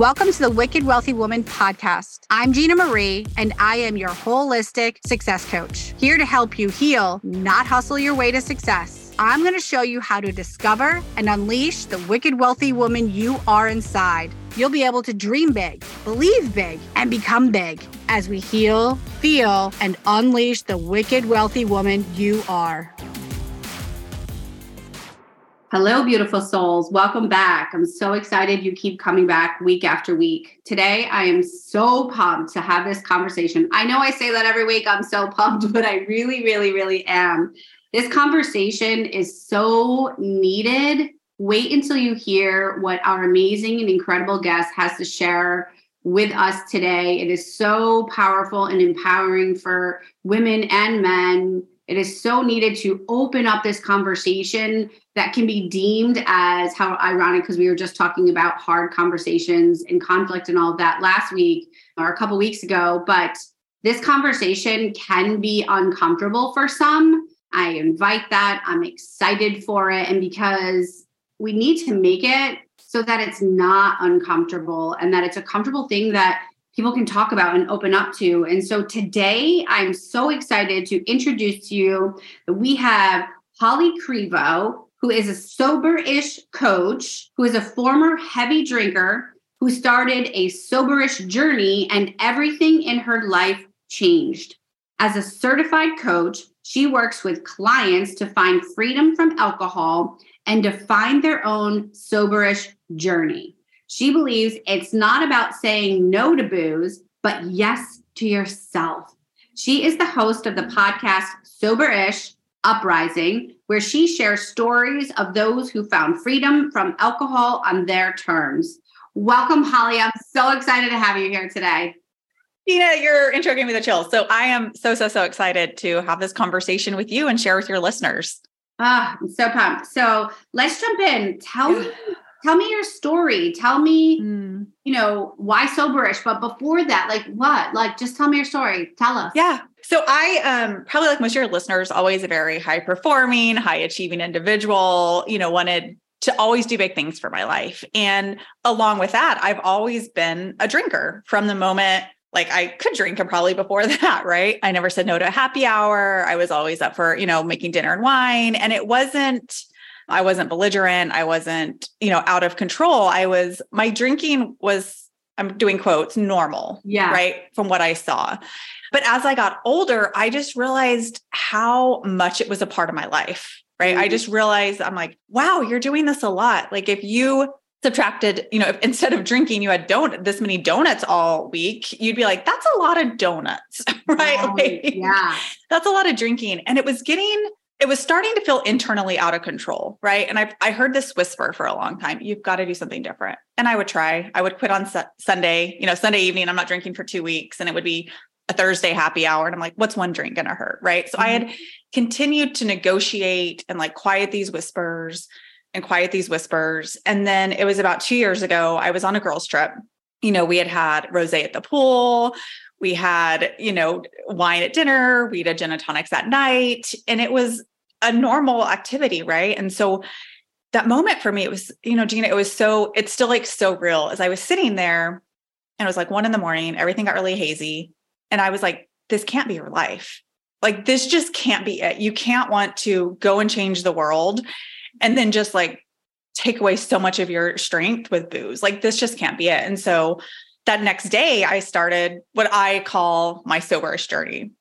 Welcome to the Wicked Wealthy Woman podcast. I'm Gina Marie, and I am your holistic success coach, here to help you heal, not hustle your way to success. I'm going to show you how to discover and unleash the wicked wealthy woman you are inside. You'll be able to dream big, believe big, and become big as we heal, feel, and unleash the wicked wealthy woman you are. Hello, beautiful souls. Welcome back. I'm so excited you keep coming back week after week. Today, I am so pumped to have this conversation. I know I say that every week. I'm so pumped, but I really, really, really am. This conversation is so needed. Wait until you hear what our amazing and incredible guest has to share with us today. It is so powerful and empowering for women and men it is so needed to open up this conversation that can be deemed as how ironic because we were just talking about hard conversations and conflict and all of that last week or a couple weeks ago. But this conversation can be uncomfortable for some. I invite that. I'm excited for it. And because we need to make it so that it's not uncomfortable and that it's a comfortable thing that people can talk about and open up to. And so today I'm so excited to introduce to you that we have Holly Crevo, who is a sober-ish coach, who is a former heavy drinker, who started a soberish journey and everything in her life changed. As a certified coach, she works with clients to find freedom from alcohol and to find their own soberish journey. She believes it's not about saying no to booze, but yes to yourself. She is the host of the podcast Soberish Uprising, where she shares stories of those who found freedom from alcohol on their terms. Welcome, Holly. I'm so excited to have you here today. Gina, your intro gave me the chills. So I am so, so, so excited to have this conversation with you and share with your listeners. Ah, I'm so pumped. So let's jump in. Tell me tell me your story tell me mm. you know why soberish but before that like what like just tell me your story tell us yeah so i um probably like most of your listeners always a very high performing high achieving individual you know wanted to always do big things for my life and along with that i've always been a drinker from the moment like I could drink and probably before that, right? I never said no to a happy hour. I was always up for, you know, making dinner and wine. And it wasn't I wasn't belligerent. I wasn't, you know, out of control. I was, my drinking was, I'm doing quotes, normal. Yeah. Right. From what I saw. But as I got older, I just realized how much it was a part of my life. Right. Mm-hmm. I just realized I'm like, wow, you're doing this a lot. Like if you, subtracted, you know, if instead of drinking, you had donut this many donuts all week, you'd be like, that's a lot of donuts, right? Like, yeah. That's a lot of drinking. And it was getting it was starting to feel internally out of control, right? And I I heard this whisper for a long time, you've got to do something different. And I would try. I would quit on su- Sunday, you know, Sunday evening, I'm not drinking for 2 weeks and it would be a Thursday happy hour and I'm like, what's one drink going to hurt, right? So mm-hmm. I had mm-hmm. continued to negotiate and like quiet these whispers and quiet these whispers. And then it was about 2 years ago, I was on a girls trip. You know, we had had rosé at the pool we had you know wine at dinner we had gin and tonics at night and it was a normal activity, right? And so that moment for me, it was, you know, Gina, it was so, it's still like so real. As I was sitting there and it was like one in the morning, everything got really hazy. And I was like, this can't be your life. Like, this just can't be it. You can't want to go and change the world and then just like take away so much of your strength with booze. Like, this just can't be it. And so that next day, I started what I call my soberish journey.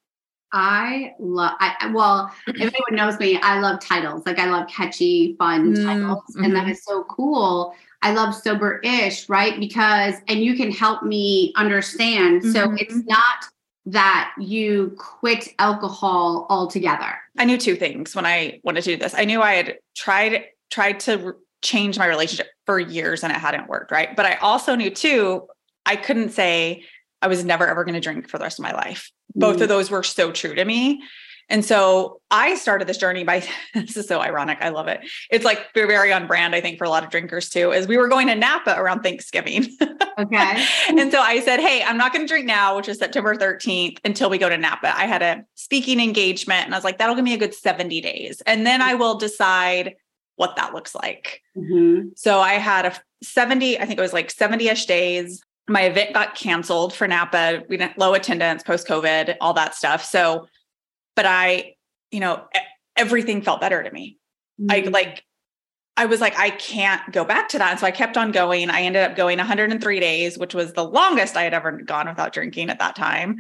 I love, I, well, if anyone knows me, I love titles. Like I love catchy, fun mm, titles. Mm-hmm. And that mm-hmm. so cool. I love sober ish, right? Because, and you can help me understand. Mm-hmm. So it's not that you quit alcohol altogether. I knew two things when I wanted to do this. I knew I had tried, tried to change my relationship for years and it hadn't worked, right? But I also knew too, I couldn't say, I was never ever going to drink for the rest of my life. Both mm. of those were so true to me. And so I started this journey by this is so ironic. I love it. It's like very on brand, I think, for a lot of drinkers too, is we were going to Napa around Thanksgiving. Okay. and so I said, Hey, I'm not going to drink now, which is September 13th, until we go to Napa. I had a speaking engagement and I was like, that'll give me a good 70 days. And then I will decide what that looks like. Mm-hmm. So I had a 70, I think it was like 70 ish days. My event got canceled for Napa. We had low attendance post COVID, all that stuff. So, but I, you know, everything felt better to me. Mm-hmm. I like, I was like, I can't go back to that. And so I kept on going. I ended up going 103 days, which was the longest I had ever gone without drinking at that time,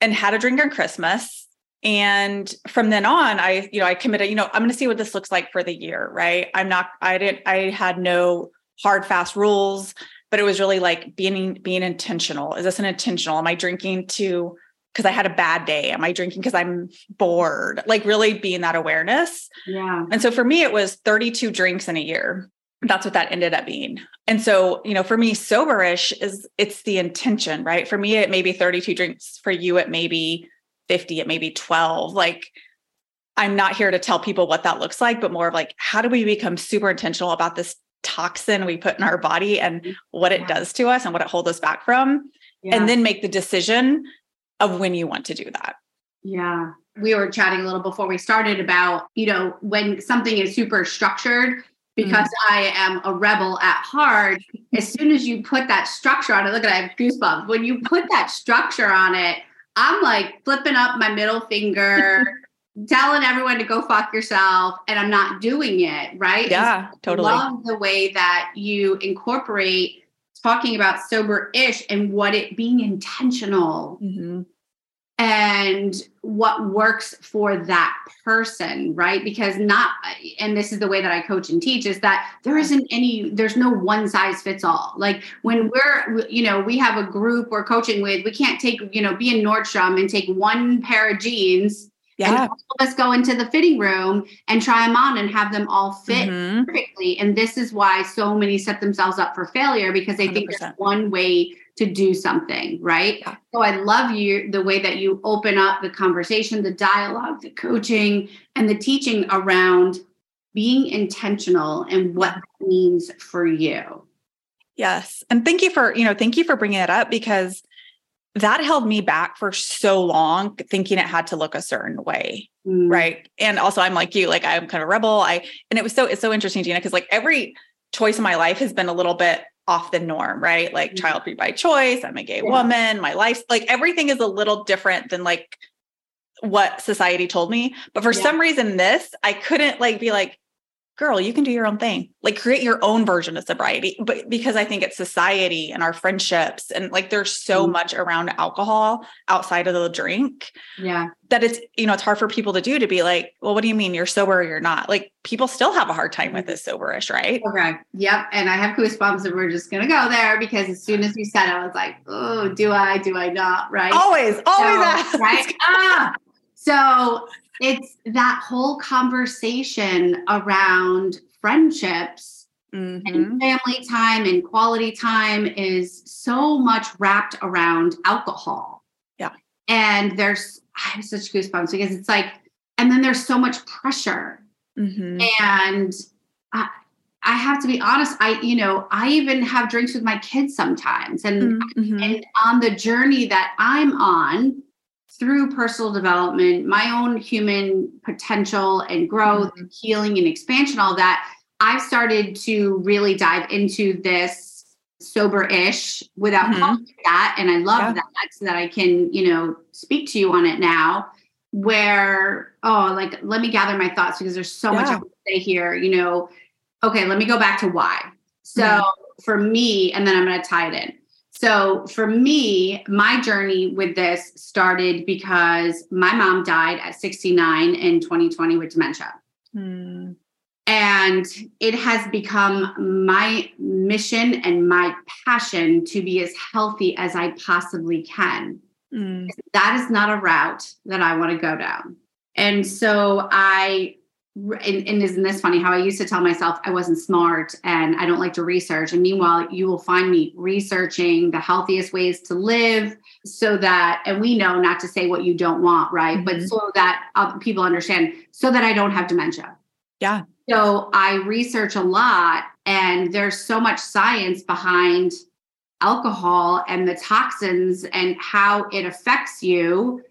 and had a drink on Christmas. And from then on, I, you know, I committed, you know, I'm going to see what this looks like for the year, right? I'm not, I didn't, I had no hard, fast rules, but it was really like being, being intentional. Is this an intentional? Am I drinking to because I had a bad day? Am I drinking because I'm bored? Like really being that awareness. Yeah. And so for me, it was 32 drinks in a year. That's what that ended up being. And so, you know, for me, soberish is it's the intention, right? For me, it may be 32 drinks. For you, it may be 50, it may be 12. Like I'm not here to tell people what that looks like, but more of like, how do we become super intentional about this toxin we put in our body and what it does to us and what it holds us back from? Yeah. And then make the decision of when you want to do that. Yeah. We were chatting a little before we started about, you know, when something is super structured, because mm-hmm. I am a rebel at heart, as soon as you put that structure on it, look at I have goosebumps. When you put that structure on it, I'm like flipping up my middle finger, telling everyone to go fuck yourself, and I'm not doing it, right? Yeah, totally. love the way that you incorporate talking about sober ish and what it being intentional. Mm-hmm and what works for that person, right? Because not, and this is the way that I coach and teach is that there isn't any, there's no one size fits all. Like when we're, you know, we have a group we're coaching with, we can't take, you know, be in Nordstrom and take one pair of jeans yeah. And all of us go into the fitting room and try them on and have them all fit mm-hmm. perfectly. And this is why so many set themselves up for failure because they 100%. think there's one way to do something, right? Yeah. So I love you the way that you open up the conversation, the dialogue, the coaching, and the teaching around being intentional and what that means for you. Yes. And thank you for, you know, thank you for bringing it up because that held me back for so long thinking it had to look a certain way mm. right and also i'm like you like i'm kind of a rebel i and it was so it's so interesting gina because like every choice in my life has been a little bit off the norm right like mm. child free by choice i'm a gay yeah. woman my life like everything is a little different than like what society told me but for yeah. some reason this i couldn't like be like girl, you can do your own thing. Like create your own version of sobriety. But because I think it's society and our friendships and like there's so mm much around alcohol outside of the drink. Yeah. That it's, you know, it's hard for people to do to be like, well, what do you mean you're sober or you're not? Like people still have a hard time with mm-hmm. this soberish, right? Okay. Yep. And I have goosebumps and we're just gonna go there because as soon as you said it, I was like, oh, do I, do I not? Right. Always, always so, right. ah. So it's that whole conversation around friendships mm-hmm. and family time and quality time is so much wrapped around alcohol. Yeah. And there's, I have such goosebumps because it's like, and then there's so much pressure. Mm-hmm. And I, I have to be honest, I, you know, I even have drinks with my kids sometimes. And, mm-hmm. and on the journey that I'm on, through personal development, my own human potential and growth, mm-hmm. healing and expansion, all that, I've started to really dive into this sober-ish without mm-hmm. that. And I love yeah. that so that I can, you know, speak to you on it now. Where, oh, like let me gather my thoughts because there's so yeah. much I want to say here. You know, okay, let me go back to why. So mm-hmm. for me, and then I'm going to tie it in. So for me, my journey with this started because my mom died at 69 in 2020 with dementia. Hmm. And it has become my mission and my passion to be as healthy as I possibly can. Mm. That is not a route that I want to go down. And so I and, and isn't this funny how I used to tell myself I wasn't smart and I don't like to research. And meanwhile, you will find me researching the healthiest ways to live so that, and we know not to say what you don't want, right? Mm-hmm. But so that people understand, so that I don't have dementia. Yeah. So I research a lot, and there's so much science behind alcohol and the toxins and how it affects you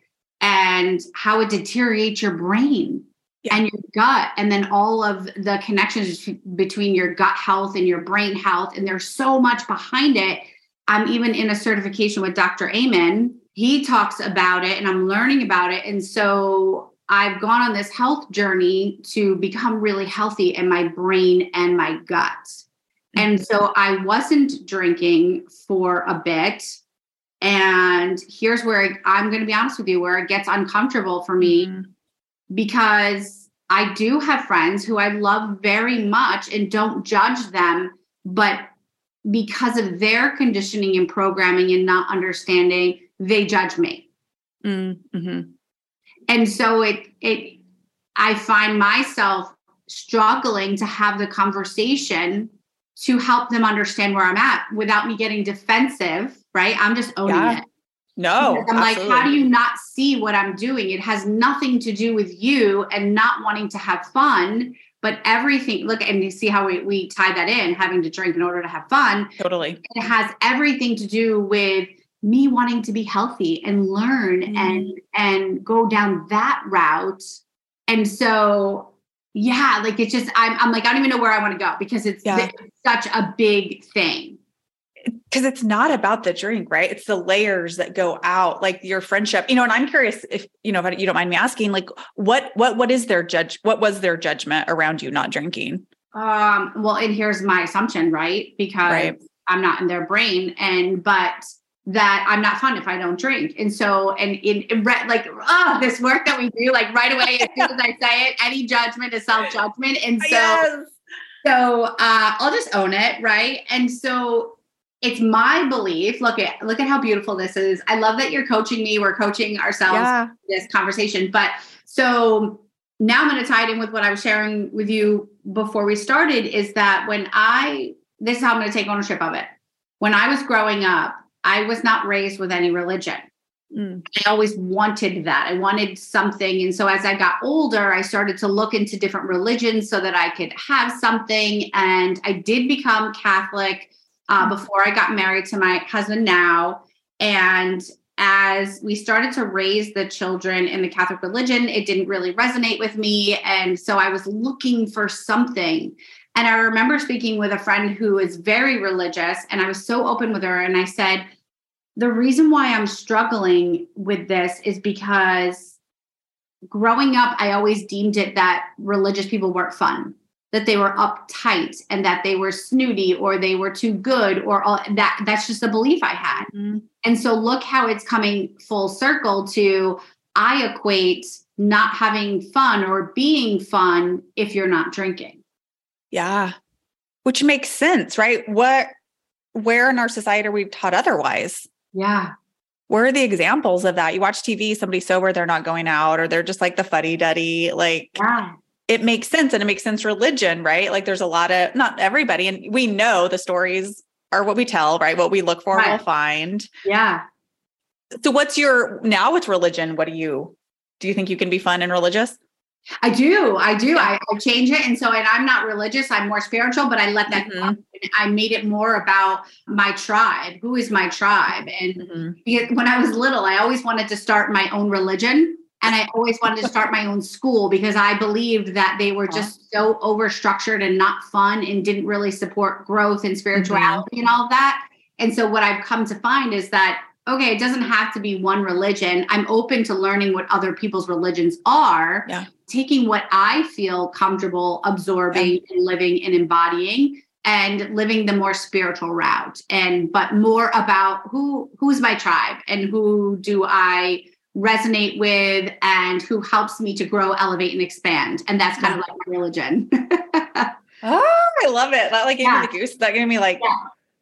and how it deteriorates your brain yeah. and your gut and then all of the connections between your gut health and your brain health and there's so much behind it i'm even in a certification with dr amen he talks about it and i'm learning about it and so i've gone on this health journey to become really healthy in my brain and my gut mm-hmm. and so i wasn't drinking for a bit and here's where i'm going to be honest with you where it gets uncomfortable for me mm-hmm because I do have friends who I love very much and don't judge them, but because of their conditioning and programming and not understanding, they judge me. Mm-hmm. And so it it I find myself struggling to have the conversation to help them understand where I'm at without me getting defensive, right? I'm just owning yeah. it. No. Because I'm absolutely. like, how do you not see what I'm doing? It has nothing to do with you and not wanting to have fun, but everything. Look, and you see how we, we tie that in, having to drink in order to have fun. Totally. It has everything to do with me wanting to be healthy and learn mm. and and go down that route. And so yeah, like it's just I'm I'm like, I don't even know where I want to go because it's, yeah. it's such a big thing because it's not about the drink, right? It's the layers that go out, like your friendship, you know. And I'm curious if you know, if you don't mind me asking, like, what what what is their judge? What was their judgment around you not drinking? Um. Well, and here's my assumption, right? Because right. I'm not in their brain, and but that I'm not fun if I don't drink. And so, and in, in like, oh, this work that we do, like right away, as soon as I say it, any judgment is self judgment. And so, yes. so uh, I'll just own it, right? And so it's my belief. Look at look at how beautiful this is. I love that you're coaching me. We're coaching ourselves yeah. this conversation. But so now I'm going to tie it in with what I was sharing with you before we started is that when I this is how I'm going to take ownership of it. When I was growing up, I was not raised with any religion. Mm. I always wanted that. I wanted something. And so as I got older, I started to look into different religions so that I could have something. And I did become Catholic uh, before I got married to my husband now. And as we started to raise the children in the Catholic religion, it didn't really resonate with me. And so I was looking for something. And I remember speaking with a friend who is very religious, and I was so open with her. And I said, The reason why I'm struggling with this is because growing up, I always deemed it that religious people weren't fun that they were uptight and that they were snooty or they were too good or all that that's just a belief I had. Mm-hmm. And so look how it's coming full circle to I equate not having fun or being fun if you're not drinking. Yeah. Which makes sense, right? What where in our society are we taught otherwise? Yeah. Where are the examples of that? You watch TV, somebody sober, they're not going out, or they're just like the fuddy duddy. Like, yeah it makes sense and it makes sense religion, right? Like there's a lot of not everybody, and we know the stories are what we tell, right? What we look for, right. we'll find. Yeah. So what's your now with religion? What do you do you think you can be fun and religious? I do. I do. I, I, change it. And so, and I'm not religious, I'm more spiritual, but I let that mm-hmm. I made it more about my tribe. Who is my tribe? And mm-hmm. when I was little, I always wanted to start my own religion. And I always wanted to start my own school because I believed that they were just so overstructured and not fun and didn't really support growth and spirituality mm-hmm. and all of that. And so what I've come to find is that okay, it doesn't have to be one religion. I'm open to learning what other people's religions are, yeah. taking what I feel comfortable absorbing yeah. and living and embodying and living the more spiritual route and but more about who who's my tribe and who do I resonate with and who helps me to grow, elevate, and expand. And that's kind of like my religion. oh, I love it. That like gave yeah. me the goose. That gave me like yeah.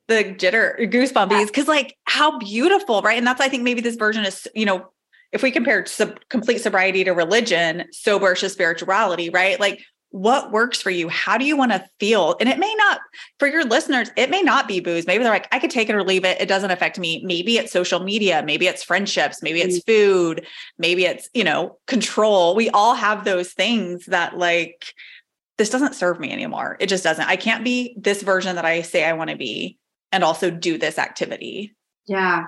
the jitter goosebumpies. Yeah. Cause like how beautiful, right? And that's I think maybe this version is, you know, if we compare sub- complete sobriety to religion, sober to spirituality, right? Like what works for you? How do you want to feel? And it may not for your listeners it may not be booze. Maybe they're like i could take it or leave it. It doesn't affect me. Maybe it's social media. Maybe it's friendships. Maybe it's food. Maybe it's you know control. We all have those things that like this doesn't serve me anymore. It just doesn't. I can't be this version that i say i want to be and also do this activity. Yeah.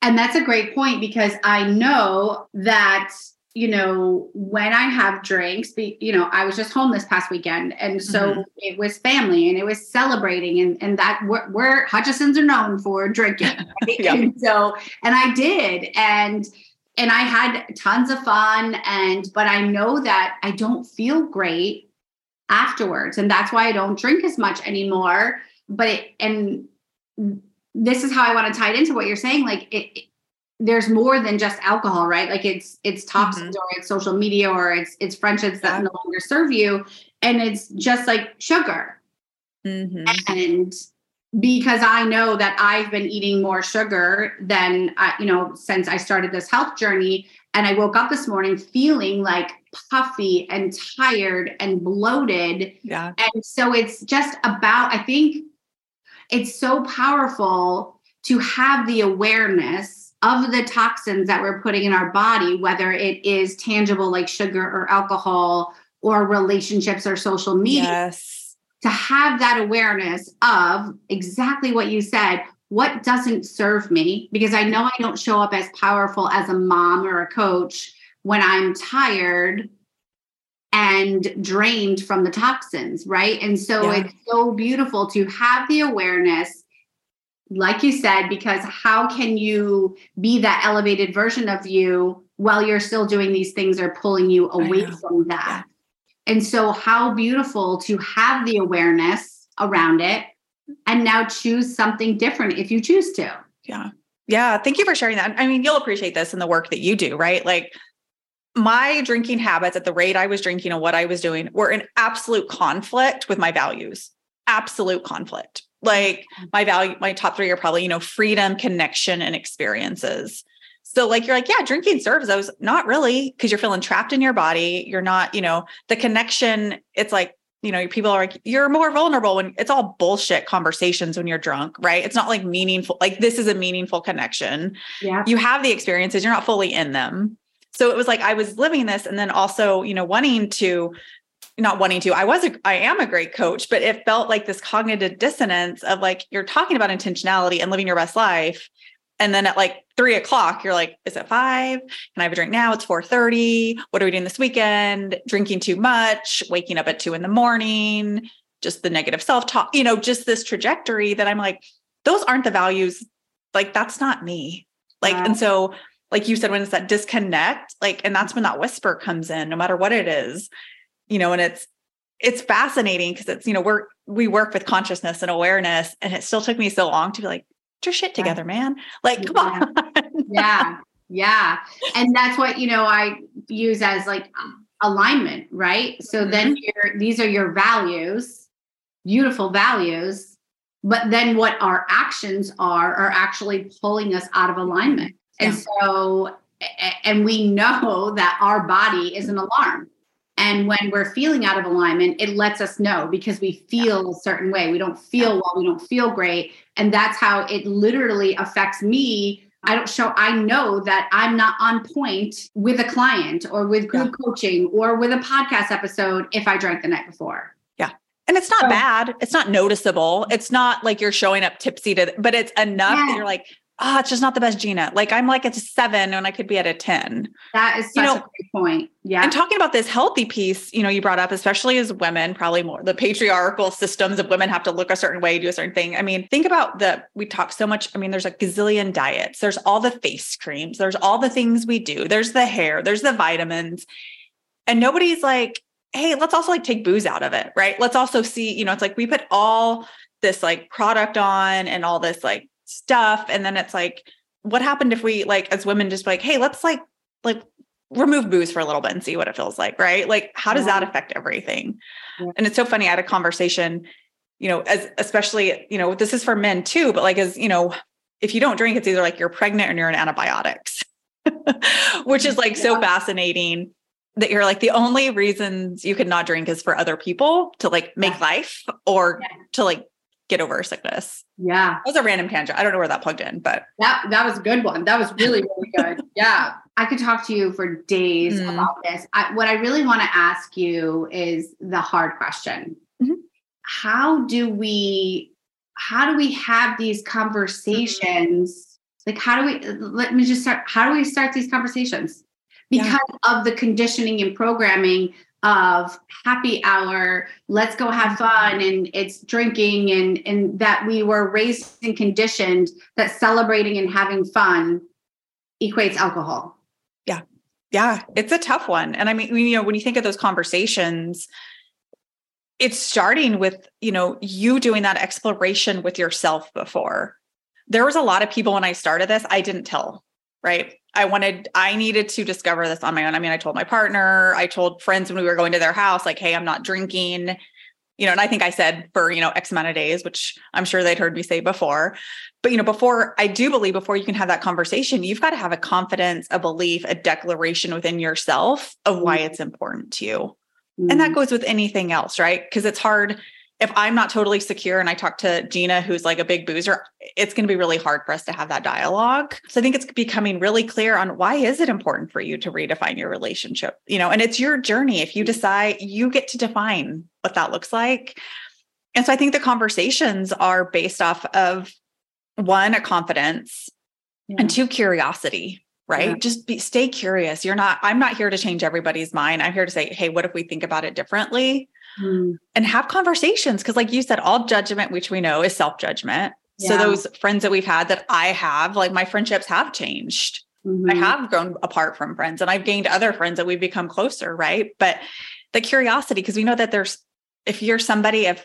And that's a great point because i know that you know, when I have drinks, be, you know, I was just home this past weekend. And so mm-hmm. it was family and it was celebrating. And, and that we're, we're Hutchisons are known for drinking. Right? yeah. And so, and I did. And, and I had tons of fun. And, but I know that I don't feel great afterwards. And that's why I don't drink as much anymore. But, it, and this is how I want to tie it into what you're saying. Like it, there's more than just alcohol, right? Like it's it's toxins mm-hmm. or it's social media or it's it's friendships that no longer serve you, and it's just like sugar. Mm-hmm. And because I know that I've been eating more sugar than I, you know, since I started this health journey, and I woke up this morning feeling like puffy and tired and bloated. Yeah. And so it's just about, I think it's so powerful to have the awareness of the toxins that we're putting in our body, whether it is tangible like sugar or alcohol or relationships or social media, yes. to have that awareness of exactly what you said. What doesn't serve me? Because I know I don't show up as powerful as a mom or a coach when I'm tired and drained from the toxins, right? And so yeah. it's so beautiful to have the awareness like you said, because how can you be that elevated version of you while you're still doing these things or pulling you away from that? Yeah. And so, how beautiful to have the awareness around it and now choose something different if you choose to. Yeah. Yeah. Thank you for sharing that. I mean, you'll appreciate this in the work that you do, right? Like, my drinking habits at the rate I was drinking and what I was doing were in absolute conflict with my values. Absolute conflict like my value my top three are probably you know freedom connection and experiences. So like you're like yeah drinking serves. Those not really because you're feeling trapped in your body. You're not you know the connection it's like you know people are like you're more vulnerable when it's all bullshit conversations when you're drunk right? It's not like meaningful like this is a meaningful connection. Yeah. You have the experiences you're not fully in them. So it was like i was living this and then also you know wanting to not wanting to. I was a, I am a great coach, but it felt like this cognitive dissonance of like you're talking about intentionality and living your best life. And then at like three o'clock, you're like, is it five? Can I have a drink now? It's 4:30. What are we doing this weekend? Drinking too much, waking up at two in the morning, just the negative self-talk, you know, just this trajectory that I'm like, those aren't the values. Like, that's not me. Like, wow. and so like you said, when it's that disconnect, like, and that's when that whisper comes in, no matter what it is you know, and it's it's fascinating because it's, you know, we're we work with consciousness and awareness. And it still took me so long to be like, get your shit together, man. Like, come yeah. on. yeah. Yeah. And that's what, you know, I use as like alignment, right? So mm-hmm. then these are your values, beautiful values. But then what our actions are, are actually pulling us out of alignment. Yeah. And so, and we know that our body is an alarm and when we're feeling out of alignment, it lets us know because we feel a certain way. We don't feel well, we don't feel great. And that's how it literally affects me. I don't show, I know that I'm not on point with a client or with group yeah. coaching or with a podcast episode if I drank the night before. Yeah. And it's not so, bad. It's not noticeable. It's not like you're showing up tipsy to, but it's enough yeah. that you're like, ah, oh, it's just not the best Gina. Like I'm like at a seven and I could be at a 10. That is such you know, a great point. Yeah. And talking about this healthy piece, you know, you brought up, especially as women, probably more the patriarchal systems of women have to look a certain way, do a certain thing. I mean, think about the, we talk so much. I mean, there's a gazillion diets, there's all the face creams, there's all the things we do, there's the hair, there's the vitamins. And nobody's like, hey, let's also like take booze out of it, right? Let's also see, you know, it's like we put all this like product on and all this like stuff and then it's like what happened if we like as women just like hey let's like like remove booze for a little bit and see what it feels like right like how does yeah. that affect everything yeah. and it's so funny i had a conversation you know as especially you know this is for men too but like as you know if you don't drink it's either like you're pregnant or you're on antibiotics which is like yeah. so fascinating that you're like the only reasons you could not drink is for other people to like make life or to like get over sickness. Yeah. That was a random tangent. I don't know where that plugged in, but that that was a good one. That was really, really good. yeah. I could talk to you for days mm. about this. I, what I really want to ask you is the hard question. Mm-hmm. How do we how do we have these conversations? Like how do we let me just start how do we start these conversations? because yeah. of the conditioning and programming of happy hour let's go have mm-hmm. fun and it's drinking and and that we were raised and conditioned that celebrating and having fun equates alcohol. Yeah. Yeah it's a tough one and i mean you know when you think of those conversations it's starting with you know you doing that exploration with yourself before. There was a lot of people when i started this i didn't tell right i wanted i needed to discover this on my own i mean i told my partner i told friends when we were going to their house like hey i'm not drinking you know and i think i said for you know x amount of days which i'm sure they'd heard me say before but you know before i do believe before you can have that conversation you've got to have a confidence a belief a declaration within yourself of why mm-hmm. it's important to you Mm. And that mm. goes with anything else, right? Because it's hard if I'm not totally secure and I talk to Gina, who's like a big boozer, it's going to be really hard for us to have that dialogue. So I think it's becoming really clear on why is it important for you to redefine your relationship, you know, and it's your journey. If you decide you get to define what that looks like. And so I think the conversations are based off of one, a confidence yeah. and two, curiosity, right? Yeah. Just be, stay curious. You're not, I'm not here to change everybody's mind. I'm here to say, hey, what if we think about it differently? Mm. And have conversations. Cause, like you said, all judgment, which we know is self judgment. Yeah. So, those friends that we've had that I have, like my friendships have changed. Mm-hmm. I have grown apart from friends and I've gained other friends that we've become closer, right? But the curiosity, because we know that there's, if you're somebody, if,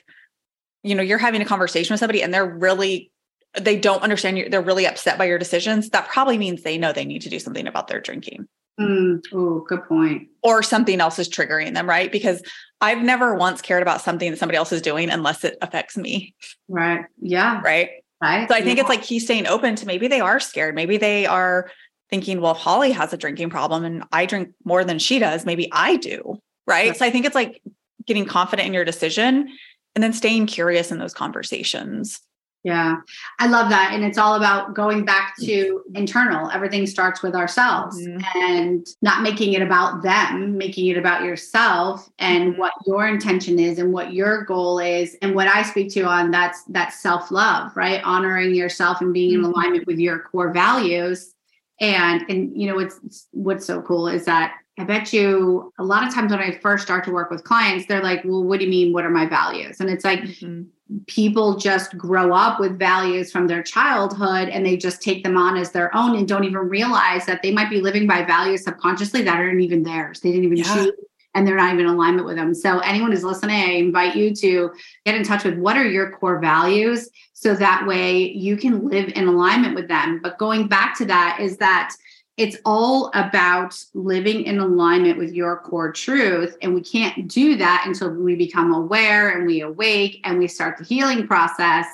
you know, you're having a conversation with somebody and they're really they don't understand you, they're really upset by your decisions, that probably means they know they need to do something about their drinking. Mm, oh, good point. Or something else is triggering them, right? Because I've never once cared about something that somebody else is doing unless it affects me. Right. Yeah. Right. Right. So I think yeah. it's like he's staying open to maybe they are scared. Maybe they are thinking, well, Holly has a drinking problem and I drink more than she does. Maybe I do. Right. right. So I think it's like getting confident in your decision and then staying curious in those conversations. Yeah, I love that. And it's all about going back to internal. Everything starts with ourselves mm-hmm. and not making it about them, making it about yourself and mm-hmm. what your intention is and what your goal is. And what I speak to on that's that self-love, right? Honoring yourself and being mm-hmm. in alignment with your core values. And and you know what's what's so cool is that I bet you a lot of times when I first start to work with clients, they're like, well, what do you mean? What are my values? And it's like, mm-hmm people just grow up with values from their childhood and they just take them on as their own and don't even realize that they might be living by values subconsciously that aren't even theirs. They didn't even yeah. choose and they're not even in alignment with them. So anyone who's listening, I invite you to get in touch with what are your core values so that way you can live in alignment with them. But going back to that is that it's all about living in alignment with your core truth. And we can't do that until we become aware and we awake and we start the healing process.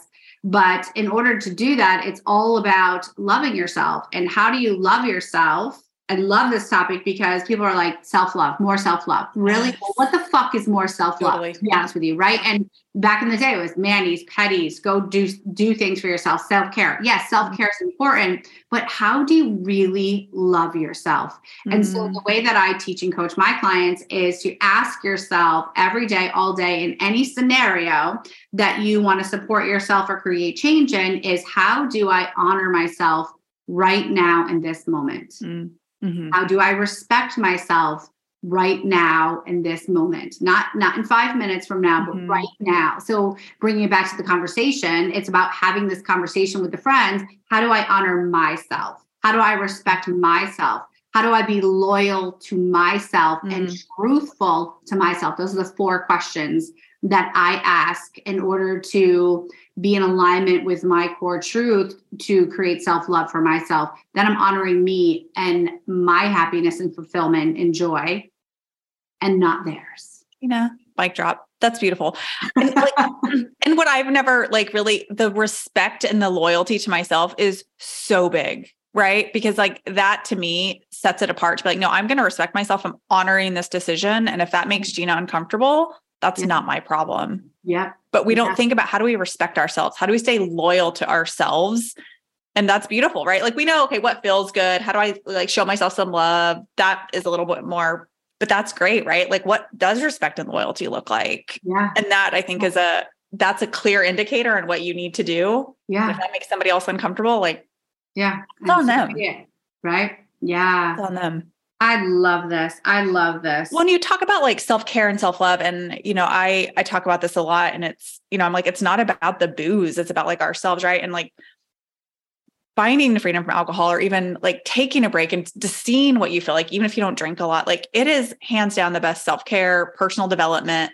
But in order to do that, it's all about loving yourself. And how do you love yourself? I love this topic because people are like self love, more self love. Really? What the fuck is more self love? Totally. To be honest with you, right? And back in the day, it was manis, petties, go do do things for yourself, self care. Yes, self care is important, but how do you really love yourself? Mm-hmm. And so mm-hmm. the way that I teach and coach my clients is to ask yourself every day, all day, in any scenario that you want to support yourself or create change in, is how do I honor myself right now in this moment? Mm-hmm. Mm-hmm. How do I respect myself right now in this moment? Not not in 5 minutes from now, but mm-hmm. right now. So bringing it back to the conversation, it's about having this conversation with the friends. How do I honor myself? How do I respect myself? How do I be loyal to myself mm-hmm. and truthful to myself? Those are the four questions that I ask in order to be in alignment with my core truth to create self love for myself, then I'm honoring me and my happiness and fulfillment and joy and not theirs. You know, mic drop. That's beautiful. And, like, and what I've never like really the respect and the loyalty to myself is so big, right? Because like that to me sets it apart to be like, no, I'm going to respect myself. I'm honoring this decision. And if that makes Gina uncomfortable, that's yeah. not my problem. Yeah. But we don't think about how do we respect ourselves? How do we stay loyal to ourselves? And that's beautiful, right? Like we know, okay, what feels good? How do I like show myself some love? That is a little bit more, but that's great, right? Like what does respect and loyalty look like? Yeah. And that I think yeah. is a that's a clear indicator on what you need to do. Yeah. if that makes somebody else uncomfortable, like yeah, it's on them. Yeah. Right. Yeah. It's on them. I love this. I love this. When you talk about like self-care and self-love and you know, I I talk about this a lot and it's, you know, I'm like it's not about the booze, it's about like ourselves, right? And like finding the freedom from alcohol or even like taking a break and just seeing what you feel like even if you don't drink a lot, like it is hands down the best self-care, personal development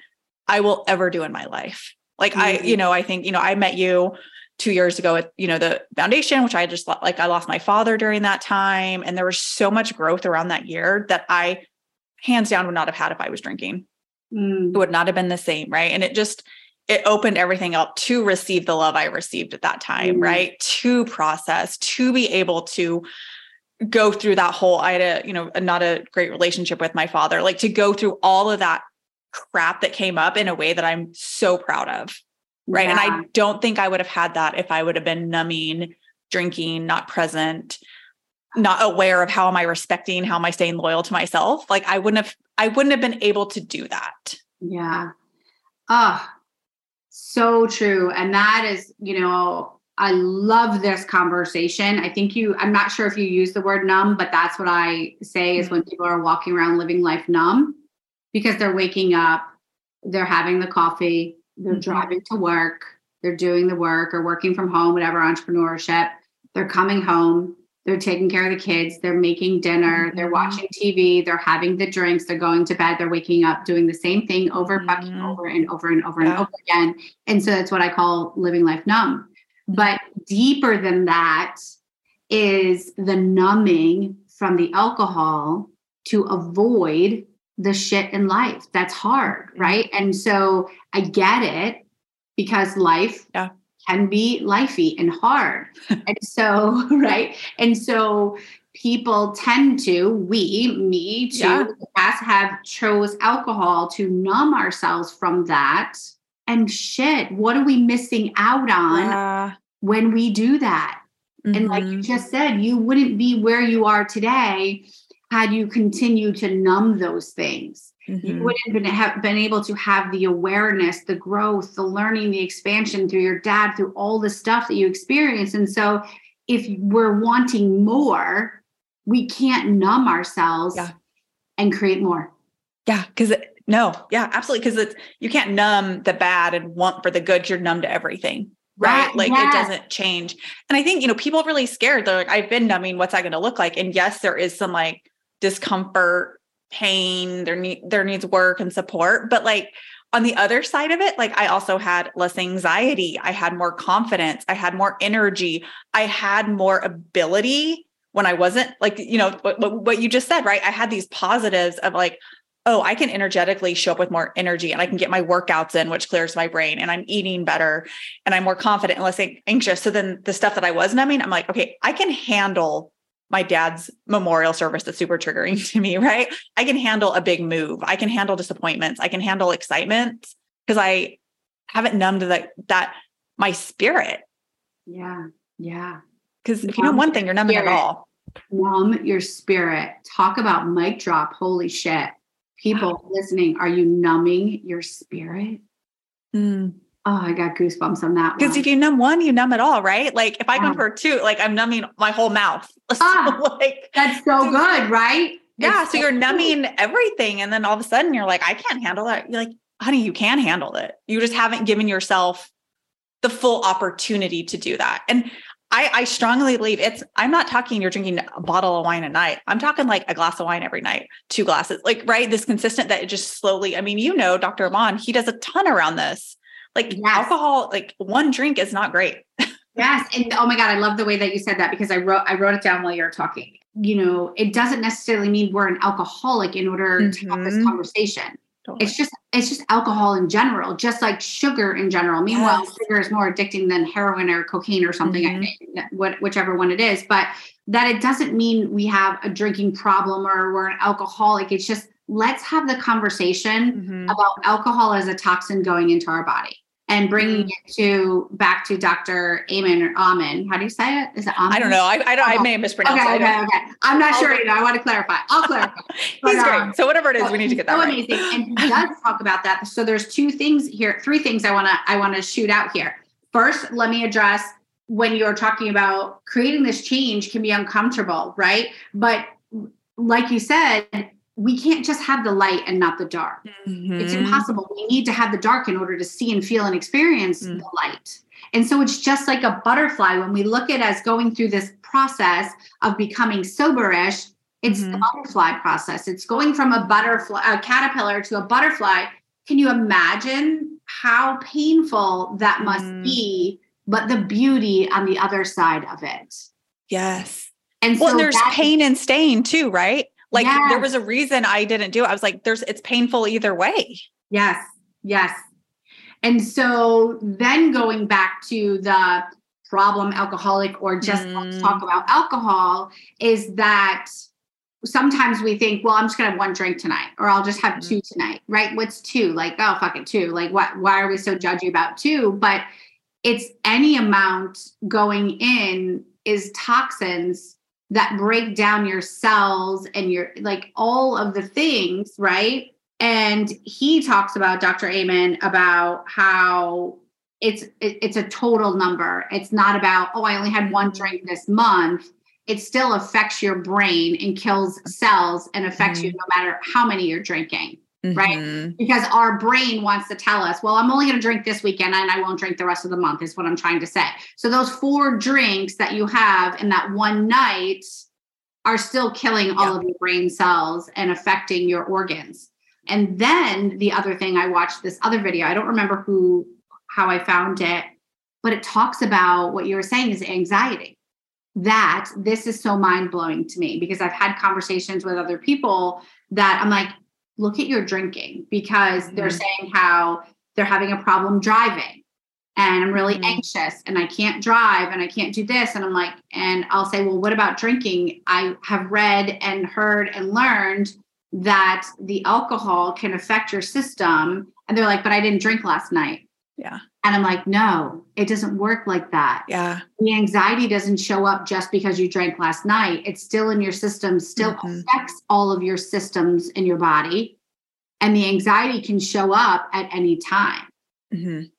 I will ever do in my life. Like mm-hmm. I, you know, I think, you know, I met you two years ago at you know the foundation which i just like i lost my father during that time. And there was so much growth around that year that i hands down would not have had if i was drinking. Mm. it would not have been the same right? And it just it opened everything up to receive the love i received at that time mm. right? To process to be able to go through that whole i had a you know not a great relationship with my father like to go through all of that crap that came up in a way that i'm so proud of Right. Yeah. And I don't think I would have had that if I would have been numbing, drinking, not present, not aware of how am I respecting, how am I staying loyal to myself. Like I wouldn't have, I wouldn't have been able to do that. Yeah. Ah, oh, so true. And that is, you know, I love this conversation. I think you, I'm not sure if you use the word numb, but that's what I say is when people are walking around living life numb because they're waking up, they're having the coffee, they're mm-hmm. driving to work, they're doing the work or working from home, whatever entrepreneurship. They're coming home, they're taking care of the kids, they're making dinner, mm-hmm. they're watching TV, they're having the drinks, they're going to bed, they're waking up, doing the same thing over, mm-hmm. over and over and over yeah. and over again. And so that's what I call living life numb. But deeper than that is the numbing from the alcohol to avoid the shit in life that's hard right and so i get it because life yeah. can be lifey and hard and so right and so people tend to we me too yeah. have chose alcohol to numb ourselves from that and shit what are we missing out on yeah. when we do that mm-hmm. and like you mm-hmm. just said you wouldn't be where you are today had you continued to numb those things. Mm-hmm. You wouldn't been, have been able to have the awareness, the growth, the learning, the expansion through your dad, through all the stuff that you experienced. And so, if we're wanting more, we can't numb ourselves yeah. and create more. Yeah, because no, yeah, absolutely. Because it's you can't numb the bad and want for the good. You're numb to everything right? Like yes. it doesn't change. And I think, you know, people are really scared. They're like, I've been numbing, what's that going to look like? And yes, there is some like discomfort, pain, there need there needs work and support. But like on the other side of it, like I also had less anxiety, I had more confidence, I had more energy, I had more ability when I wasn't like, you know, what, what you just said, right? I had these positives of like, oh, I can energetically show up with more energy and I can get my workouts in, which clears my brain and I'm eating better and I'm more confident and less anxious. So then the stuff that I was numbing, I'm like, okay, I can handle my dad's memorial service that's super triggering to me, right? I can handle a big move. I can handle disappointments. I can handle excitement because I haven't numbed that that my spirit. Yeah. Yeah. Because if you know one thing, you're numbing spirit. it all. Numb your spirit. Talk about mic drop. Holy shit. People wow. listening, are you numbing your spirit? Mm. Oh, I got goosebumps on that Because if you numb one, you numb it all, right? Like if I go for two, like I'm numbing my whole mouth. Ah, like that's so good, right? Yeah. It's so, so you're numbing everything. And then all of a sudden you're like, I can't handle that. You're like, honey, you can handle it. You just haven't given yourself the full opportunity to do that. And I, I strongly believe it's, I'm not talking you're drinking a bottle of wine a night. I'm talking like a glass of wine every night, two glasses, like, right? This consistent that it just slowly, I mean, you know, Dr. Aman, he does a ton around this like yes. alcohol, like one drink is not great. yes. And oh my God, I love the way that you said that because I wrote I wrote it down while you were talking. You know, it doesn't necessarily mean we're an alcoholic in order mm-hmm. to have this mm-hmm. conversation. Totally. It's just it's just alcohol in general, just like sugar in general. Meanwhile, yes. sugar is more addicting than heroin or cocaine or something, mm-hmm. what, whichever one it is. But that it doesn't mean we have a drinking problem or we're an alcoholic. It's just let's have the conversation mm-hmm. about alcohol as a toxin going into our body and bringing mm. it to back to Dr. Amen or Amen. How do you say it? Is it Amen? I don't know. I, I, don't, I may have mispronounced okay, it. Okay, okay. I'm not I'll sure either. I want to clarify. I'll clarify. He's but, great. Um, so whatever it is, so we need to get that so right. amazing. And he does talk about that. So there's two things here, three things I want to I want to shoot out here. First, let me address when you're talking about creating this change can be uncomfortable, right? But like you said, we can't just have the light and not the dark. Mm-hmm. It's impossible. We need to have the dark in order to see and feel and experience Mm. the light. And so it's just like a butterfly when we look at as going through this process of becoming soberish, it's the Mhm. butterfly process. It's going from a butterfly, a caterpillar to a butterfly. Can you imagine how painful that must Mm. be? But the beauty on the other side of it. Yes. And Well, so and there's pain and stain too, right? Like there was a reason I didn't do it. I was like, there's it's painful either way. Yes, yes. And so then going back to the problem alcoholic or just Mm. talk about alcohol is that sometimes we think, well, I'm just gonna have one drink tonight, or I'll just have Mm. two tonight, right? What's two? Like, oh fuck it, two. Like what why are we so judgy about two? But it's any amount going in is toxins that break down your cells and your like all of the things, right? And he talks about Dr. Amen about how it's it, it's a total number. It's not about oh I only had one drink this month. It still affects your brain and kills cells and affects you mm-hmm. no matter how many you're drinking Right. Mhm. because our brain wants to tell us, well, I'm only going to drink this weekend and I won't drink the rest of the month, is what I'm trying to say. So, those four drinks that you have in that one night are still killing all Yeah. of your brain cells and affecting your organs. And then the other thing, I watched this other video. I don't remember who, how I found it, but it talks about what you were saying is anxiety. That this is so mind blowing to me because I've had conversations with other people that I'm like, look at your drinking because they're Mhm. saying how they're having a problem driving and I'm really Mhm. anxious and I can't drive and I can't do this. And I'm like, and I'll say, well, what about drinking? I have read and heard and learned that the alcohol can affect your system. And they're like, but I didn't drink last night. Yeah. And I'm like, no, it doesn't work like that. Yeah. The anxiety doesn't show up just because you drank last night. It's still in your system, still Mhm. affects all of your systems in your body. And the anxiety can show up at any time Mhm.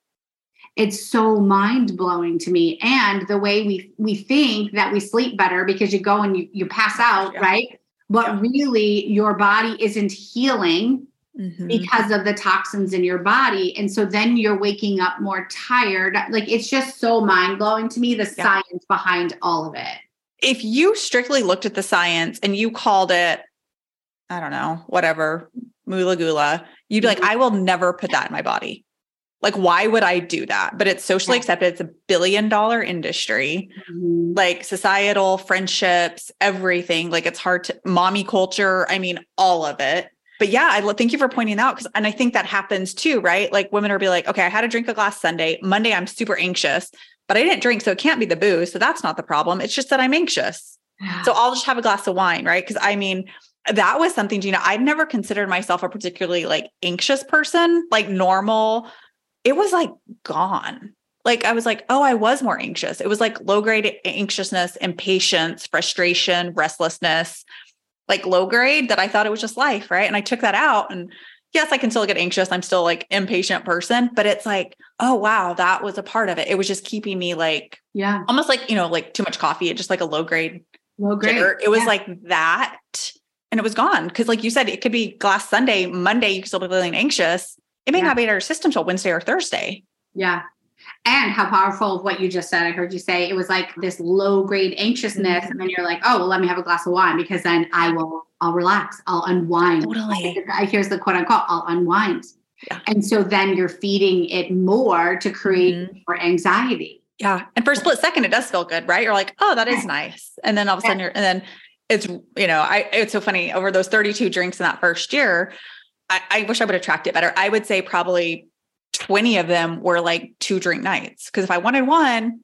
it's so mind blowing to me and the way we we think that we sleep better because you go and you, you pass out Yeah. right but Yeah. really your body isn't healing Mhm. because of the toxins in your body and so then you're waking up more tired like it's just so mind blowing to me the Yeah. science behind all of it if you strictly looked at the science and you called it, I don't know, whatever, mula gula, you'd be like, Mhm. I will never put that in my body. Like, why would I do that? But it's socially Yeah. accepted. It's a billion dollar industry, like societal friendships, everything. Like, it's hard to, mommy culture. I mean, all of it. But yeah, I thank you for pointing that out because, and I think that happens too, right? Like, women are be like, okay, I had a drink a glass Sunday. Monday, I'm super anxious, but I didn't drink, so it can't be the booze. So that's not the problem. It's just that I'm anxious. So I'll just have a glass of wine, right? Because I mean, that was something, Gina. I'd never considered myself a particularly like anxious person, like normal. It was like gone. Like I was like, oh, I was more anxious. It was like low grade anxiousness, impatience, frustration, restlessness, like low grade that I thought it was just life, right? And I took that out and yes, I can still get anxious. I'm still like impatient person, but it's like, oh wow, that was a part of it. It was just keeping me like yeah almost like, you know, like too much coffee, and just like a low grade low grade. jitter. It was Yeah. like that. And it was gone. Cause like you said, it could be glass Sunday, Monday, you could still be feeling anxious. It may Yeah. not be in our system till Wednesday or Thursday. Yeah. And how powerful of what you just said. I heard you say it was like this low grade anxiousness. Mhm. And then you're like, oh, well, let me have a glass of wine because then I will, I'll relax, I'll unwind. Totally. Here's the quote unquote, I'll unwind. Yeah. And so then you're feeding it more to create Mhm. more anxiety. Yeah. And for a split second, it does feel good, right? You're like, oh, that is nice. And then all of a sudden you're, and then it's, you know, I, it's so funny over those 32 drinks in that first year. I, I wish I would have tracked it better. I would say probably 20 of them were like two drink nights. Cause if I wanted one,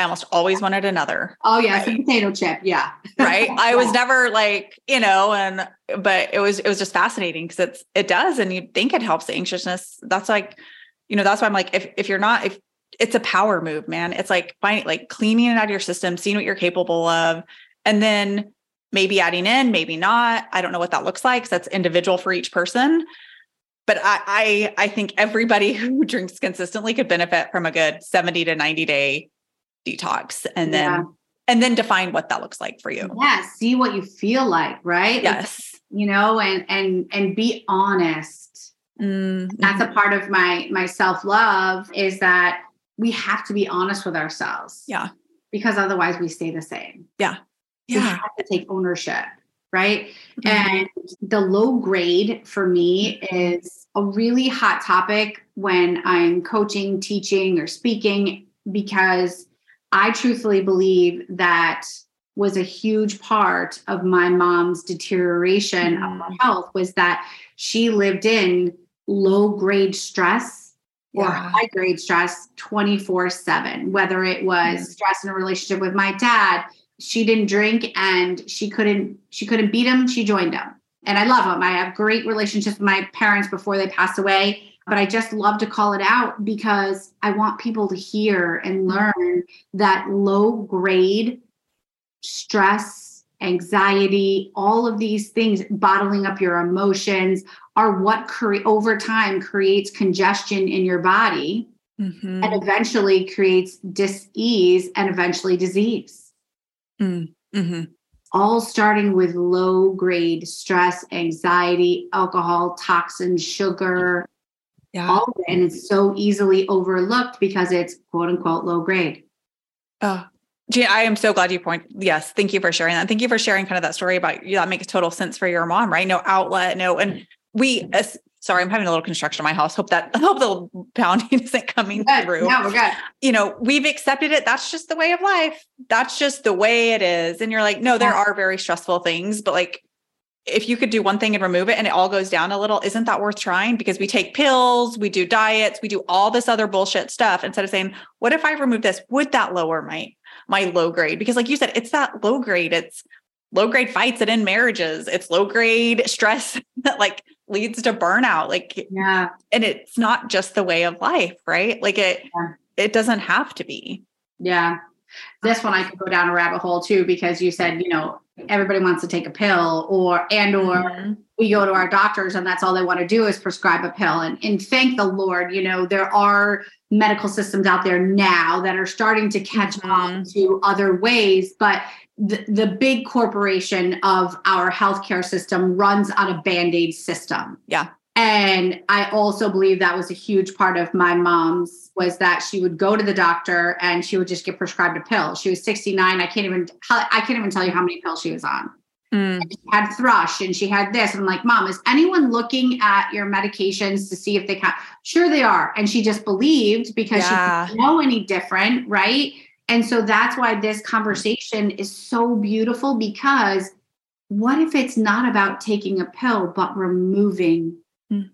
I almost always wanted another. Oh, yeah. A potato chip. Yeah. right i was never like you know and but it was it was just fascinating because it's it does and you think it helps the anxiousness that's like you know that's why i'm like if if you're not if it's a power move man it's like finding like cleaning it out of your system seeing what you're capable of and then maybe adding in maybe not i don't know what that looks like. that's individual for each person but I, I i think everybody who drinks consistently could benefit from a good 70 to 90 day detox and then Yeah. and then define what that looks like for you. Yeah, see what you feel like, right? Yes. You know, and and and be honest. Mm-hmm. That's a part of my my self-love is that we have to be honest with ourselves. Yeah. Because otherwise we stay the same. Yeah. We Yeah. have to take ownership, right? Mhm. And the low grade for me is a really hot topic when I'm coaching, teaching, or speaking, because I truthfully believe that was a huge part of my mom's deterioration of her Mm. health was that she lived in low grade stress or high grade stress 24 7 whether it was Mm. stress in a relationship with my dad she didn't drink and she couldn't she couldn't beat him she joined him. And i love him. I have great relationships with my parents before they passed away but i just love to call it out because i want people to hear and learn that low grade stress anxiety all of these things bottling up your emotions are what cre- over time creates congestion in your body Mhm. and eventually creates dis-ease and eventually disease Mhm. all starting with low grade stress anxiety alcohol toxins sugar Yeah. all of it and it's so easily overlooked because it's quote unquote low grade Oh, Gee, I am so glad you point. Yes, thank you for sharing that. Thank you for sharing kind of that story about yeah, that makes total sense for your mom, right? No outlet, no, and we. As, sorry, I'm having a little construction in my house. Hope that I hope the pounding isn't coming good. through. no we're good You know, we've accepted it. That's just the way of life. That's just the way it is. And you're like, no, there are very stressful things, but like. If you could do one thing and remove it and it all goes down a little, isn't that worth trying? Because we take pills, we do diets, we do all this other bullshit stuff instead of saying, what if I remove this? Would that lower my my low grade because like you said it's that low grade it's low grade fights that end marriages it's low grade stress that like leads to burnout like yeah and it's not just the way of life right like it Yeah. it doesn't have to be Yeah. This one I could go down a rabbit hole too because you said, you know, everybody wants to take a pill or and or Mhm. we go to our doctors and that's all they want to do is prescribe a pill. And and thank the Lord, you know, there are medical systems out there now that are starting to catch on to other ways, but the, the big corporation of our healthcare system runs on a band-aid system. Yeah. And I also believe that was a huge part of my mom's was that she would go to the doctor and she would just get prescribed a pill. She was 69. I can't even I can't even tell you how many pills she was on. Mm. She had thrush and she had this. And I'm like, Mom, is anyone looking at your medications to see if they can? Sure, they are. And she just believed because Yeah. she didn't know any different, right? And so that's why this conversation is so beautiful because what if it's not about taking a pill, but removing Mhm.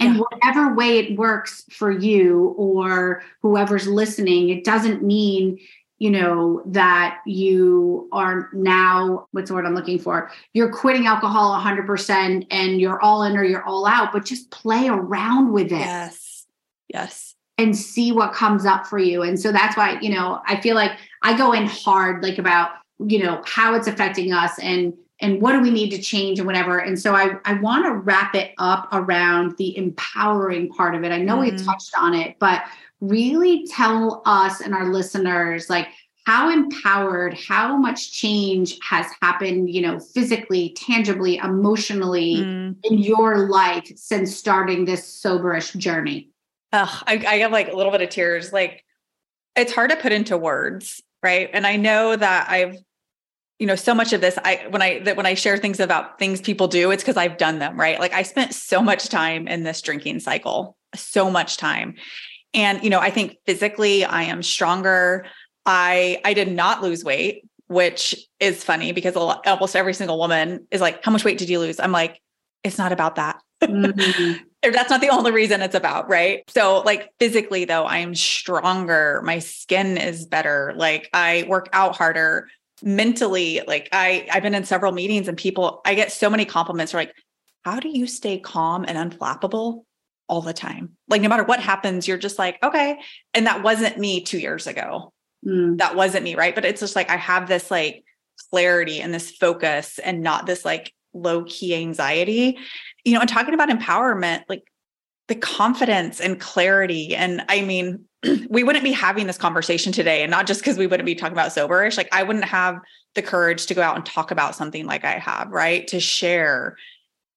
and Yeah. whatever way it works for you or whoever's listening, it doesn't mean, you know, that you are now, what's the word I'm looking for? You're quitting alcohol 100% and you're all in or you're all out, but just play around with it yes yes and see what comes up for you. And so that's why, you know, I feel like I go in hard, like about, you know, how it's affecting us and and what do we need to change and whatever. And so I, I want to wrap it up around the empowering part of it. I know we've Mhm. touched on it, but really tell us and our listeners like how empowered, how much change has happened, you know, physically, tangibly, emotionally Mm. in your life since starting this soberish journey. Ugh, I, I have like a little bit of tears. Like it's hard to put into words, right? And I know that I've, you know, so much of this. I when I that when I share things about things people do, it's because I've done them, right? Like I spent so much time in this drinking cycle, so much time, and you know, I think physically I am stronger. I I did not lose weight, which is funny because lot, almost every single woman is like, "How much weight did you lose?" I'm like, "It's not about that." Mhm. Or that's not the only reason it's about, right? So, like physically, though, I am stronger. My skin is better. Like I work out harder. Mentally, like I, I've been in several meetings and people, I get so many compliments. Are like, how do you stay calm and unflappable all the time? Like no matter what happens, you're just like, okay. And that wasn't me two years ago. Mm. That wasn't me, right? But it's just like I have this like clarity and this focus and not this like low key anxiety. You know, and talking about empowerment, like the confidence and clarity. And I mean, we wouldn't be having this conversation today. And not just because we wouldn't be talking about soberish, like I wouldn't have the courage to go out and talk about something like I have, right? To share.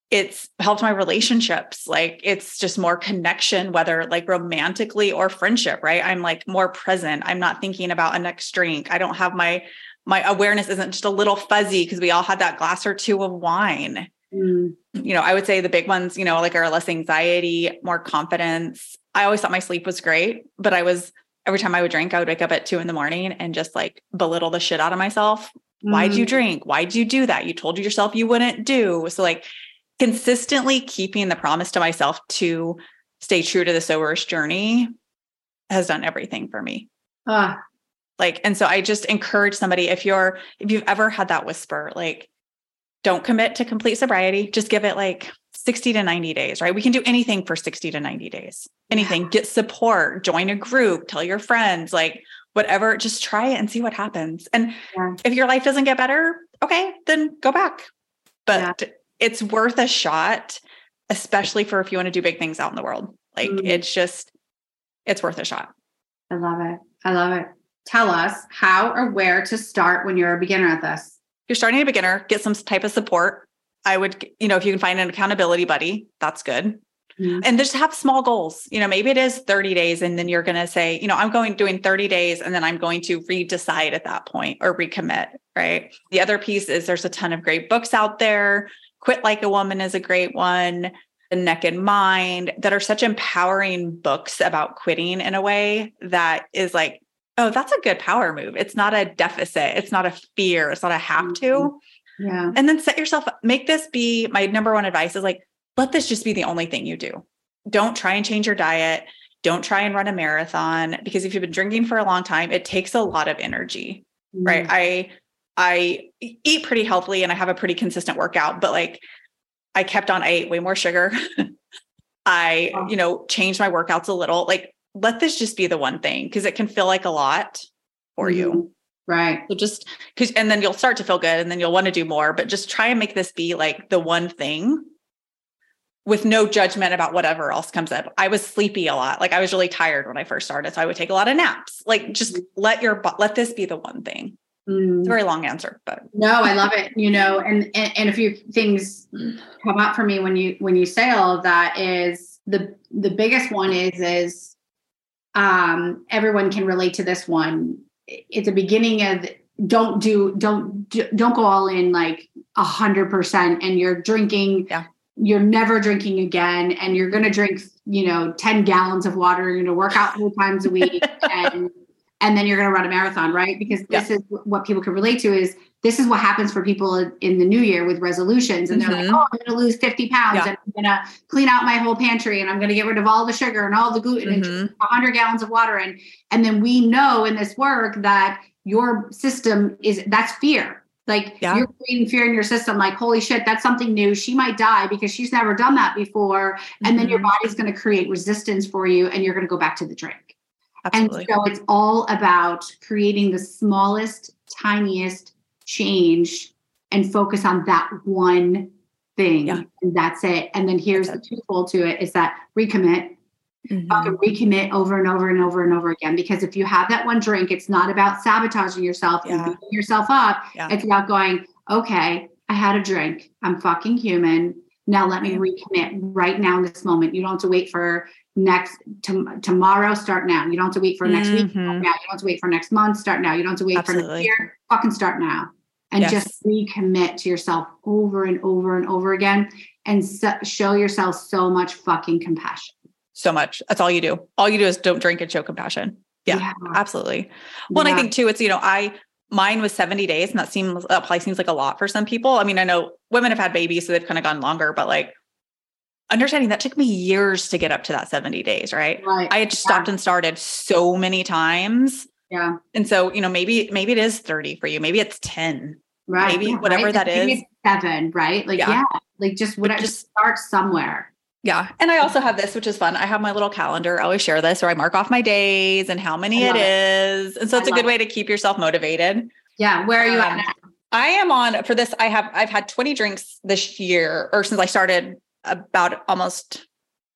It's helped my relationships. Like it's just more connection, whether like romantically or friendship, right? I'm like more present. I'm not thinking about a next drink. I don't have my my awareness isn't just a little fuzzy because we all had that glass or two of wine. Mm. You know, I would say the big ones, you know, like are less anxiety, more confidence. I always thought my sleep was great, but I was every time I would drink, I would wake up at two in the morning and just like belittle the shit out of myself. Mm. Why'd you mm. drink? Why'd you do that? You told yourself you wouldn't do. So like consistently keeping the promise to myself to stay true to the soberish journey has done everything for me. Ah, like, and so I just encourage somebody if you're, if you've ever had that whisper, like, don't commit to complete sobriety, just give it like 60 to 90 days, right? We can do anything for 60 to 90 days. Anything, yeah. get support, join a group, tell your friends, like whatever, just try it and see what happens. And yeah. if your life doesn't get better, okay, then go back. But yeah. it's worth a shot, especially for if you want to do big things out in the world. Like mm it's just, it's worth a shot. I love it. I love it tell us how or where to start when you're a beginner at this. You're starting a beginner, get some type of support. I would, you know, if you can find an accountability buddy, that's good. Mm-hmm. And just have small goals. You know, maybe it is 30 days and then you're going to say, you know, I'm going doing 30 days and then I'm going to redecide at that point or recommit, right? The other piece is there's a ton of great books out there. Quit Like a Woman is a great one. The Naked Mind that are such empowering books about quitting in a way that is like oh, that's a good power move. It's not a deficit. It's not a fear. It's not a have to. Mm-hmm. Yeah. And then set yourself, make this be my number one advice is like, let this just be the only thing you do. Don't try and change your diet. Don't try and run a marathon because if you've been drinking for a long time, it takes a lot of energy. Mm. Right. I I eat pretty healthily and I have a pretty consistent workout, but like I kept on, I ate way more sugar. I, you know, changed my workouts a little. Like let this just be the one thing because it can feel like a lot for mm-hmm. you. Right. So just because, and then you'll start to feel good and then you'll want to do more, but just try and make this be like the one thing with no judgment about whatever else comes up. I was sleepy a lot. Like I was really tired when I first started. So I would take a lot of naps. Like just mm-hmm. let your, let this be the one thing. Mm. It's a very long answer, but no, I love it. You know, and, and and a few things come up for me when you when you say all of that is the the biggest one is is um, everyone can relate to this one. It's a beginning of don't do don't don't go all in like a hundred percent, and you're drinking. Yeah. You're never drinking again, and you're going to drink, you know, ten gallons of water. You're going to work out four times a week, and and then you're going to run a marathon, right? Because this yeah. is what people can relate to is this is what happens for people in the new year with resolutions. And they're mm-hmm. like, oh, I'm going to lose 50 pounds yeah. and I'm going to clean out my whole pantry and I'm going to get rid of all the sugar and all the gluten mm-hmm. and 100 gallons of water. And, and then we know in this work that your system is that's fear. Like yeah. you're creating fear in your system, like, holy shit, that's something new. She might die because she's never done that before. Mm-hmm. And then your mm-hmm. body's going to create resistance for you and you're going to go back to the drink. Absolutely. And so it's all about creating the smallest, tiniest change and focus on that one thing. Yeah. And that's it. And then here's the twofold to it is that recommit. Mm-hmm. recommit over and over and over and over again. Because if you have that one drink, it's not about sabotaging yourself yeah. and beating yourself up. Yeah. It's about going, okay, I had a drink. I'm fucking human. Now let me recommit right now in this moment. You don't have to wait for next to, tomorrow. Start now. You don't have to wait for next mm-hmm. week. Now. You don't have to wait for next month. Start now. You don't have to wait Absolutely. for next year. Fucking start now and yes. just recommit to yourself over and over and over again and so, show yourself so much fucking compassion. So much. That's all you do. All you do is don't drink and show compassion. Yeah, yeah. absolutely. Well, yeah. I think too, it's, you know, I, mine was 70 days and that seems, that probably seems like a lot for some people. I mean, I know women have had babies, so they've kind of gone longer, but like understanding that took me years to get up to that 70 days, right? right. I had just stopped yeah. and started so many times yeah. And so, you know, maybe maybe it is 30 for you. Maybe it's 10. Right. Maybe whatever right? that maybe is. seven, right? Like, yeah. yeah. Like just I just start somewhere. Yeah. And I also have this, which is fun. I have my little calendar. I always share this where I mark off my days and how many it, it is. And so it's I a good way to keep yourself motivated. Yeah. Where are you um, at now? I am on for this. I have I've had 20 drinks this year or since I started about almost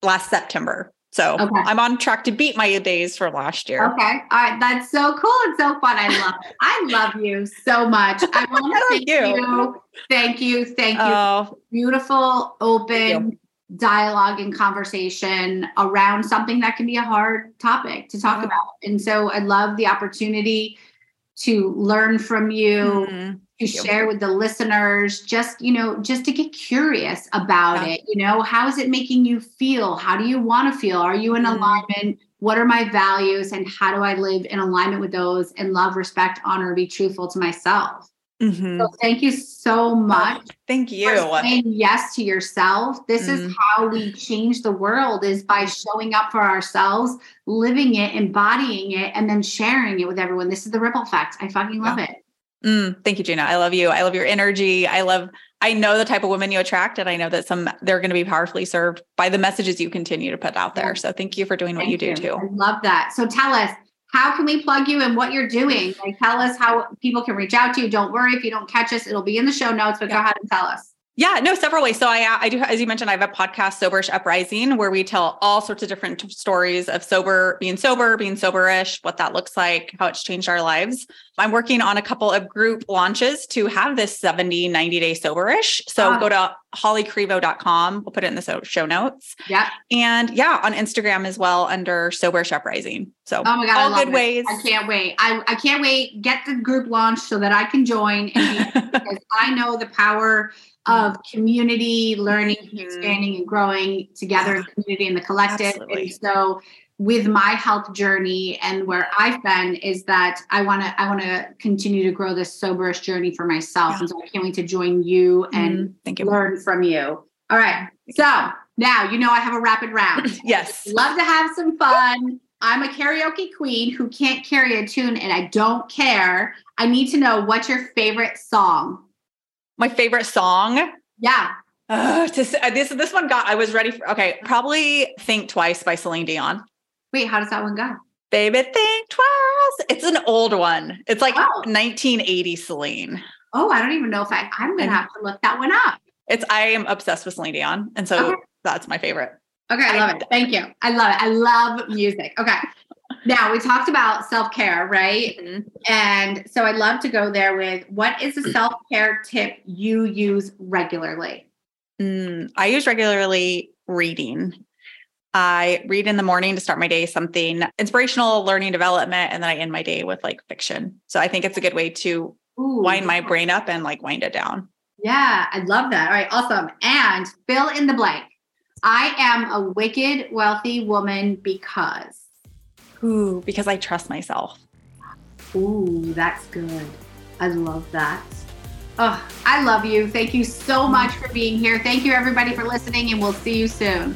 last September. So Okay. I'm on track to beat my days from last year. Okay. All right. That's so cool and so fun. I love it. I love you so much. I want to thank you. you. Thank you. Thank you. Oh, Beautiful, open dialogue and conversation around something that can be a hard topic to talk Yeah. about. And so I love the opportunity to learn from you. mm, to share with the listeners just you know just to get curious about Yeah. it you know how is it making you feel? How do you want to feel? Are you in Mhm. alignment? What are my values? And how do i live in alignment with those and love respect honor be truthful to myself? Mhm. so thank you so much Thank you. saying yes to yourself. This is Mm. how we change the world is by showing up for ourselves living it embodying it and then sharing it with everyone. This is the ripple effect. I fucking love it Mm, thank you, Gina. I love you. I love your energy. I love, I know the type of women you attract, and I know that some they're going to be powerfully served by the messages you continue to put out there. So thank you for doing what Thank you do too. I love that. So tell us, how can we plug you and what you're doing? Like tell us how people can reach out to you. Don't worry if you don't catch us, it'll be in the show notes, but go ahead and tell us. Yeah, no, several ways. So I, I do, as you mentioned, I have a podcast, Soberish Uprising, where we tell all sorts of different stories of sober, being sober, being soberish, what that looks like, how it's changed our lives. I'm working on a couple of group launches to have this 70, 90 day soberish. So Ah. go to hollykrivo.com. We'll put it in the so- show notes. Yeah. And yeah, on Instagram as well under Soberish Uprising. So Oh my God. All good it. ways. I can't wait. I, I can't wait. Get the group launched so that I can join and be, because I know the power of community learning, Mhm. expanding and growing together in the community and the collective. Absolutely. And so with my health journey and where I've been is that I want to I want to continue to grow this soberish journey for myself. Yeah. And so I can't wait to join you and Mm, thank you. learn from you. All right. So now you know I have a rapid round. Yes. Love to have some fun. I'm a karaoke queen who can't carry a tune and I don't care. I need to know what's your favorite song? My favorite song. Yeah. Uh, to, this this one got. I was ready for. Okay, probably "Think Twice" by Celine Dion. Wait, how does that one go? Baby, think twice. It's an old one. It's like Oh. 1980 Celine. Oh, I don't even know if I, I'm gonna have to look that one up. It's I am obsessed with Celine Dion, and so Okay. that's my favorite. Okay, I love it. Thank you. I love it. I love music. Okay. Now we talked about self care, right? And so I'd love to go there with what is a self care tip you use regularly? Mm, I use regularly reading. I read in the morning to start my day something inspirational, learning development, and then I end my day with like fiction. So I think it's a good way to Ooh, wind my brain up and like wind it down. Yeah, I love that. All right, awesome. And fill in the blank. I am a wicked, wealthy woman because. Ooh, because I trust myself. Ooh, that's good. I love that. Oh, I love you. Thank you so much for being here. Thank you, everybody, for listening, and we'll see you soon.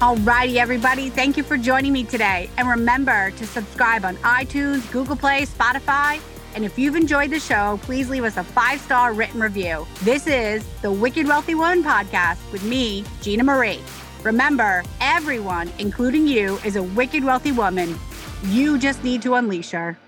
Alrighty, everybody. Thank you for joining me today. And remember to subscribe on iTunes, Google Play, Spotify. And if you've enjoyed the show, please leave us a five star written review. This is the Wicked Wealthy Woman podcast with me, Gina Marie. Remember, everyone, including you, is a wicked wealthy woman. You just need to unleash her.